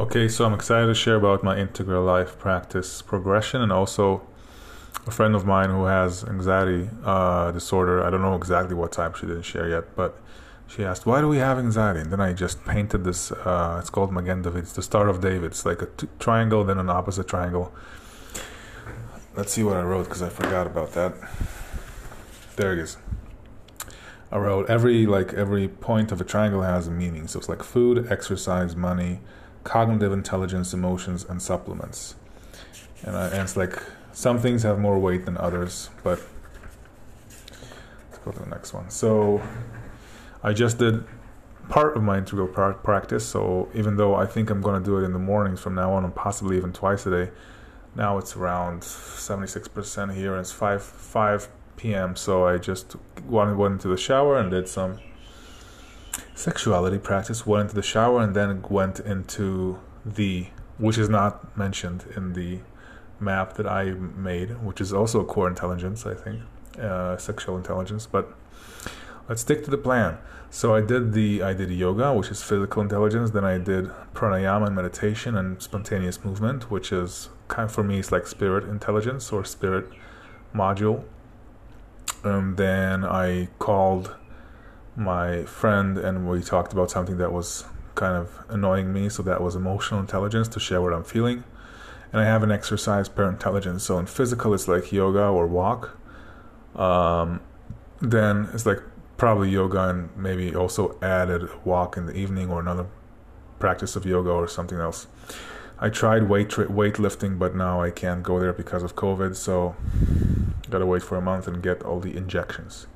Okay, so I'm excited to share about my integral life practice progression and also a friend of mine who has anxiety uh, disorder. I don't know exactly what type she didn't share yet, but she asked, Why do we have anxiety? And then I just painted this, uh, it's called Magen David. It's the Star of David. It's like a t- triangle, then an opposite triangle. Let's see what I wrote because I forgot about that. There it is. I wrote every like every point of a triangle has a meaning. So it's like food, exercise, money, cognitive intelligence, emotions, and supplements. And, I, and it's like some things have more weight than others, but let's go to the next one. So I just did part of my integral practice. So even though I think I'm going to do it in the mornings from now on, and possibly even twice a day, now it's around 76% here, and it's 5 5 p.m. So I just went, went into the shower and did some sexuality practice, went into the shower, and then went into the, which is not mentioned in the map that I made, which is also core intelligence, I think, uh, sexual intelligence. But let's stick to the plan. So I did the I did yoga, which is physical intelligence. Then I did pranayama and meditation and spontaneous movement, which is kind of for me it's like spirit intelligence or spirit module. And then I called my friend and we talked about something that was kind of annoying me. So that was emotional intelligence to share what I'm feeling. And I have an exercise pair intelligence. So in physical, it's like yoga or walk. Um, then it's like probably yoga and maybe also added walk in the evening or another practice of yoga or something else. I tried weight tra- weightlifting, but now I can't go there because of COVID. So gotta wait for a month and get all the injections.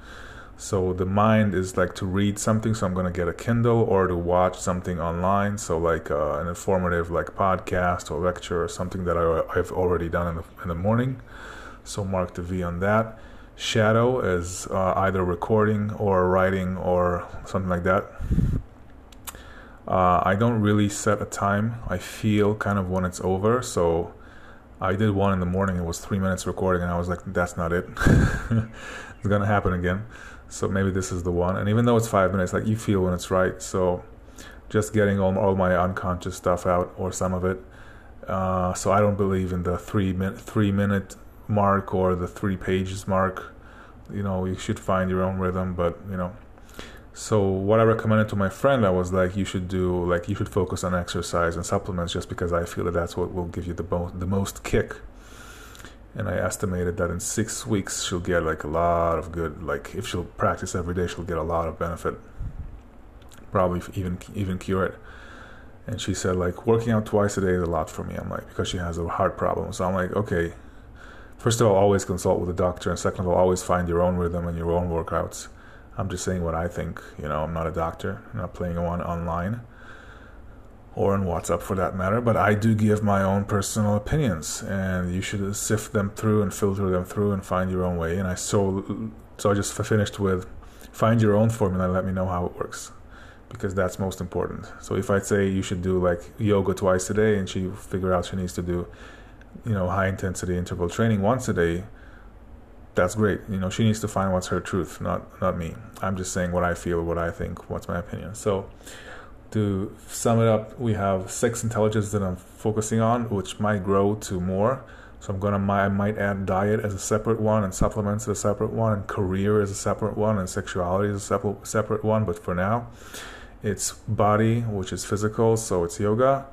So the mind is like to read something, so I'm gonna get a Kindle or to watch something online. So like uh, an informative like podcast or lecture or something that I, I've already done in the in the morning. So mark the V on that. Shadow is uh, either recording or writing or something like that. Uh, I don't really set a time. I feel kind of when it's over. So I did one in the morning. It was three minutes recording, and I was like, "That's not it. it's gonna happen again." So maybe this is the one. And even though it's five minutes, like you feel when it's right. So just getting all, all my unconscious stuff out or some of it. Uh, so I don't believe in the three minute three minute mark or the three pages mark. You know, you should find your own rhythm, but you know. So what I recommended to my friend, I was like, you should do like you should focus on exercise and supplements, just because I feel that that's what will give you the most the most kick and I estimated that in six weeks she'll get like a lot of good. Like if she'll practice every day, she'll get a lot of benefit. Probably even even cure it. And she said like working out twice a day is a lot for me. I'm like because she has a heart problem. So I'm like okay. First of all, always consult with a doctor, and second of all, always find your own rhythm and your own workouts. I'm just saying what I think. You know, I'm not a doctor. I'm not playing one online or on WhatsApp for that matter, but I do give my own personal opinions, and you should sift them through and filter them through and find your own way. And I so so I just finished with find your own formula and let me know how it works because that's most important. So if I say you should do like yoga twice a day and she figure out she needs to do you know high intensity interval training once a day, that's great. You know she needs to find what's her truth, not not me. I'm just saying what I feel, what I think, what's my opinion. So to sum it up, we have sex intelligence that I'm focusing on, which might grow to more. So I'm gonna I might add diet as a separate one, and supplements as a separate one, and career as a separate one, and sexuality as a separate separate one. But for now, it's body, which is physical, so it's yoga.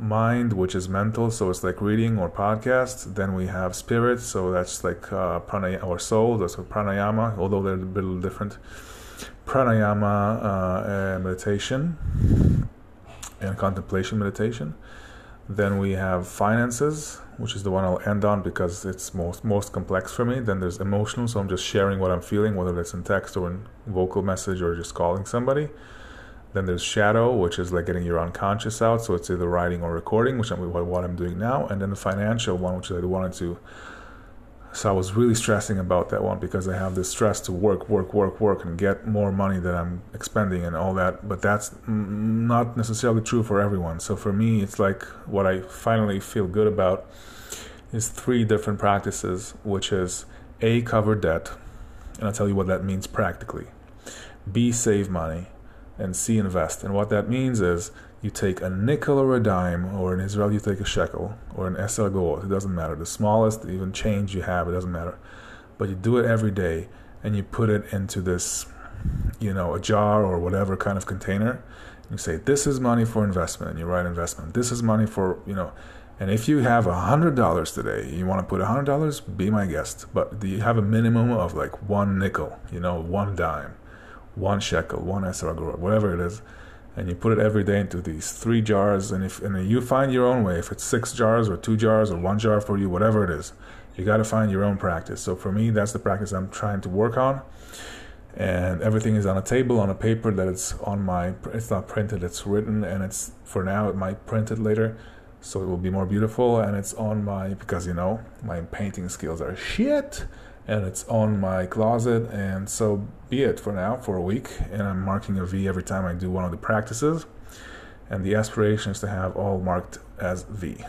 Mind, which is mental, so it's like reading or podcast. Then we have spirit, so that's like uh, pranayama or soul, that's pranayama, although they're a little different pranayama uh, meditation and contemplation meditation. Then we have finances, which is the one I'll end on because it's most most complex for me. Then there's emotional, so I'm just sharing what I'm feeling, whether it's in text or in vocal message or just calling somebody. Then there's shadow, which is like getting your unconscious out, so it's either writing or recording, which I'm what I'm doing now. And then the financial one, which I wanted to so I was really stressing about that one because I have this stress to work, work, work, work, and get more money that I'm expending and all that. But that's not necessarily true for everyone. So for me, it's like what I finally feel good about is three different practices, which is A, cover debt, and I'll tell you what that means practically. B, save money, and C, invest. And what that means is you take a nickel or a dime, or in Israel you take a shekel or an esel gold. It doesn't matter. The smallest even change you have, it doesn't matter. But you do it every day, and you put it into this, you know, a jar or whatever kind of container. You say, "This is money for investment," and you write investment. This is money for you know. And if you have a hundred dollars today, you want to put a hundred dollars, be my guest. But you have a minimum of like one nickel, you know, one dime, one shekel, one esrog, whatever it is and you put it every day into these three jars and if and you find your own way. If it's six jars or two jars or one jar for you whatever it is you got to find your own practice. So for me that's the practice i'm trying to work on and everything is on a table on a paper that it's on my it's not printed it's written and it's for now it might print it later so it will be more beautiful and it's on my because you know my painting skills are shit and it's on my closet. And so be it for now, for a week. And I'm marking a V every time I do one of the practices. And the aspiration is to have all marked as V.